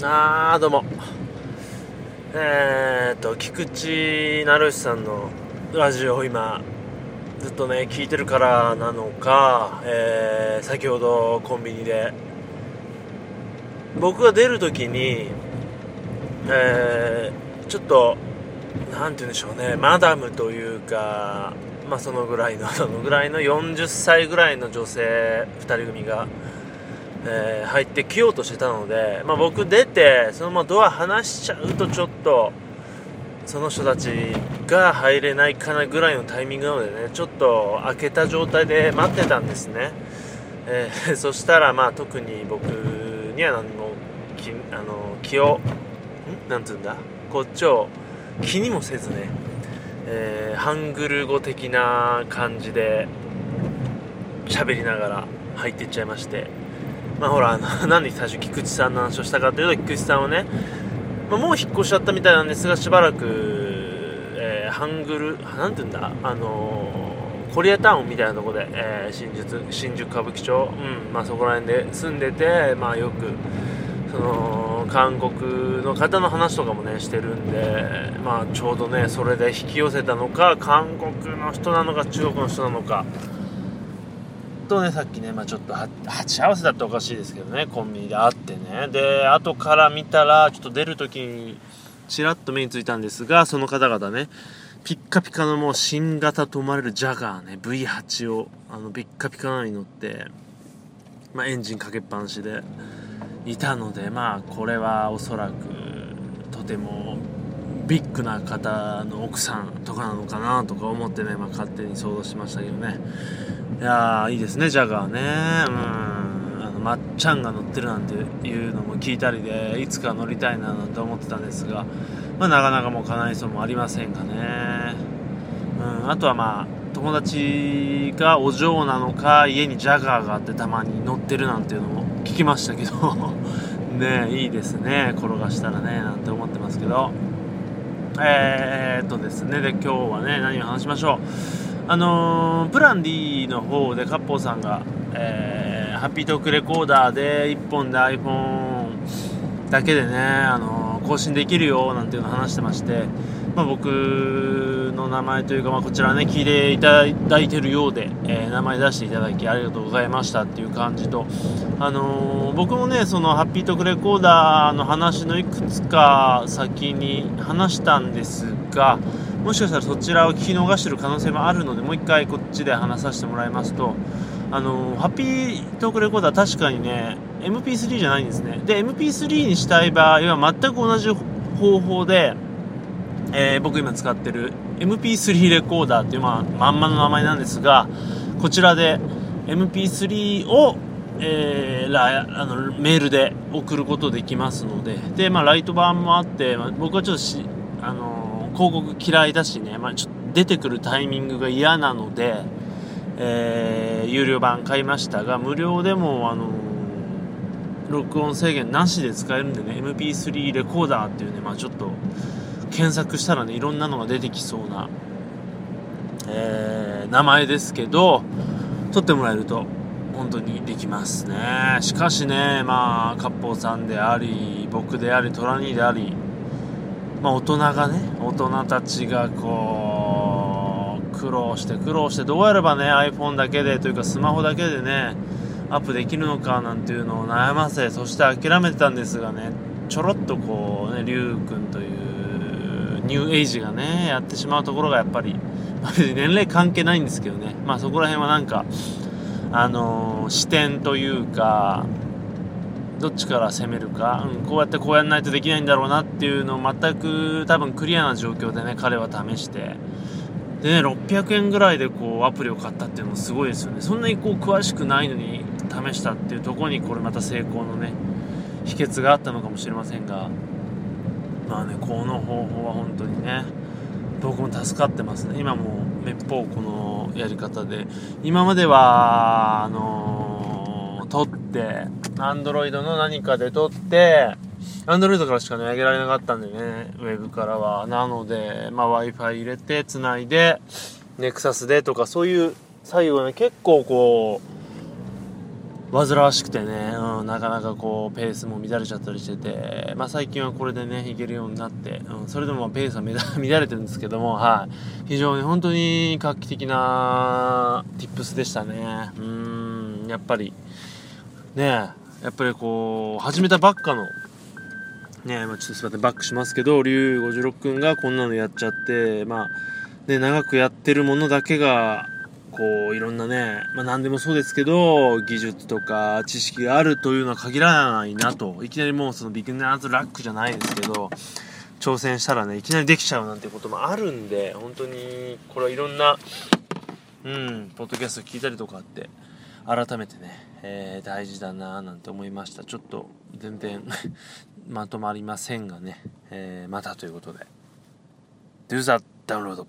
あーどうも。えー、っと菊池成吉さんのラジオを今ずっとね聞いてるからなのか、えー、先ほどコンビニで。僕が出るときに、えー、ちょっとなんて言うんでしょうねマダムというかまあそのぐらいのそのぐらいの40歳ぐらいの女性2人組がえー、入ってきようとしてたので、まあ、僕出てそのままドア離しちゃうとちょっとその人たちが入れないかなぐらいのタイミングなのでねちょっと開けた状態で待ってたんですね、えー、そしたらまあ特に僕には何も気あの気をん？なんつうんだ？こっちを気にもせずね、えー、ハングル語的な感じで喋りながら入っていっちゃいまして。まあほら、なんで最初菊池さんの話をしたかというと、菊池さんはね、まあ、もう引っ越しちゃったみたいなんですが、しばらく、えー、ハングル、なんて言うんだ、あのー、コリアタウンみたいなとこで、えー、新宿、新宿歌舞伎町、うん、まあそこら辺で住んでて、まあよく、その、韓国の方の話とかもね、してるんで、まあちょうどね、それで引き寄せたのか、韓国の人なのか、中国の人なのか、とね、さっきね、まあ、ちょっと鉢合わせだっておかしいですけどね、コンビニで会ってね。で、後から見たら、ちょっと出るときに、ちらっと目についたんですが、その方々ね、ピッカピカのもう新型と思われるジャガーね、V8 を、あの、ピッカピカなのに乗って、まあ、エンジンかけっぱなしでいたので、まあ、これはおそらく、とても、ビッグな方の奥さんとかなのかなとか思ってね、まあ、勝手に想像しましたけどね。いやーいいですねジャガーね。うん。あのまっちゃんが乗ってるなんていうのも聞いたりでいつか乗りたいななんて思ってたんですが、まあ、なかなかもう叶いそうもありませんがね。うん。あとはまあ友達がお嬢なのか家にジャガーがあってたまに乗ってるなんていうのも聞きましたけど。ねいいですね。転がしたらねなんて思ってますけど。えー、っとですね。で今日はね何を話しましょう。あのー、プラン D の方でカッポーさんが、えー、ハッピートークレコーダーで1本で iPhone だけでね、あのー、更新できるよなんていうの話してまして、まあ、僕の名前というか、まあ、こちらね聞いていただいてるようで、えー、名前出していただきありがとうございましたっていう感じと、あの僕もねそのハッピートークレコーダーの話のいくつか先に話したんですがもしかしたらそちらを聞き逃してる可能性もあるのでもう一回こっちで話させてもらいますとあのハッピートークレコーダー確かにね MP3 じゃないんですね。で MP3 にしたい場合は全く同じ方法で、えー、僕今使ってる MP3 レコーダーっていう、まあ、まんまの名前なんですがこちらで MP3 をえー、あのメールで送ることできますのでで、まあ、ライト版もあって、まあ、僕はちょっとしあの広告嫌いだしね、まあ、ちょっと出てくるタイミングが嫌なので、えー、有料版買いましたが無料でもあの録音制限なしで使えるんでね MP3 レコーダーっていうね、まあ、ちょっと検索したらねいろんなのが出てきそうな、えー、名前ですけど撮ってもらえると本当にできますね。しかしねまあ割烹さんであり僕でありトラニーでありまあ、大人がね大人たちがこう苦労して苦労してどうやればね iPhone だけでというかスマホだけでねアップできるのかなんていうのを悩ませそして諦めてたんですがねちょろっとこうね龍君というニューエイジがねやってしまうところがやっぱり、年齢関係ないんですけどね。まあそこら辺はなんかあのー、視点というかどっちから攻めるか、うん、こうやってこうやんないとできないんだろうなっていうのを全く多分クリアな状況でね彼は試して。でね600円ぐらいでこうアプリを買ったっていうのもすごいですよね。そんなにこう詳しくないのに試したっていうところにこれまた成功のね秘訣があったのかもしれませんが。まあねこの方法は本当にね僕も助かってますね今もめっぽうこのやり方で今まではあのー、撮ってアンドロイドの何かで撮って、アンドロイドからしかね、上げられなかったんでね、ウェブからは。なので、まあ、Wi-Fi 入れて、つないで、ネクサスでとか、そういう作業がね、結構こう、煩わしくてね、うん、なかなかこうペースも乱れちゃったりしてて、まあ、最近はこれでねいけるようになって、うん、それでもペースは乱れ てるんですけども、はい、非常に本当に画期的な tips でしたね。うんやっぱりねやっぱりこう始めたばっかのねまあ、ちょっとすみませんバックしますけど竜56君がこんなのやっちゃってまあね長くやってるものだけがこういろんなね、まあ、何でもそうですけど技術とか知識があるというのは限らないなと。いきなりもうそのビギナーズラックじゃないですけど挑戦したらねいきなりできちゃうなんてこともあるんで本当にこれはいろんなうんポッドキャスト聞いたりとかって改めてね、えー、大事だななんて思いました。ちょっと全然 まとまりませんがね、えー、またということで。Do that download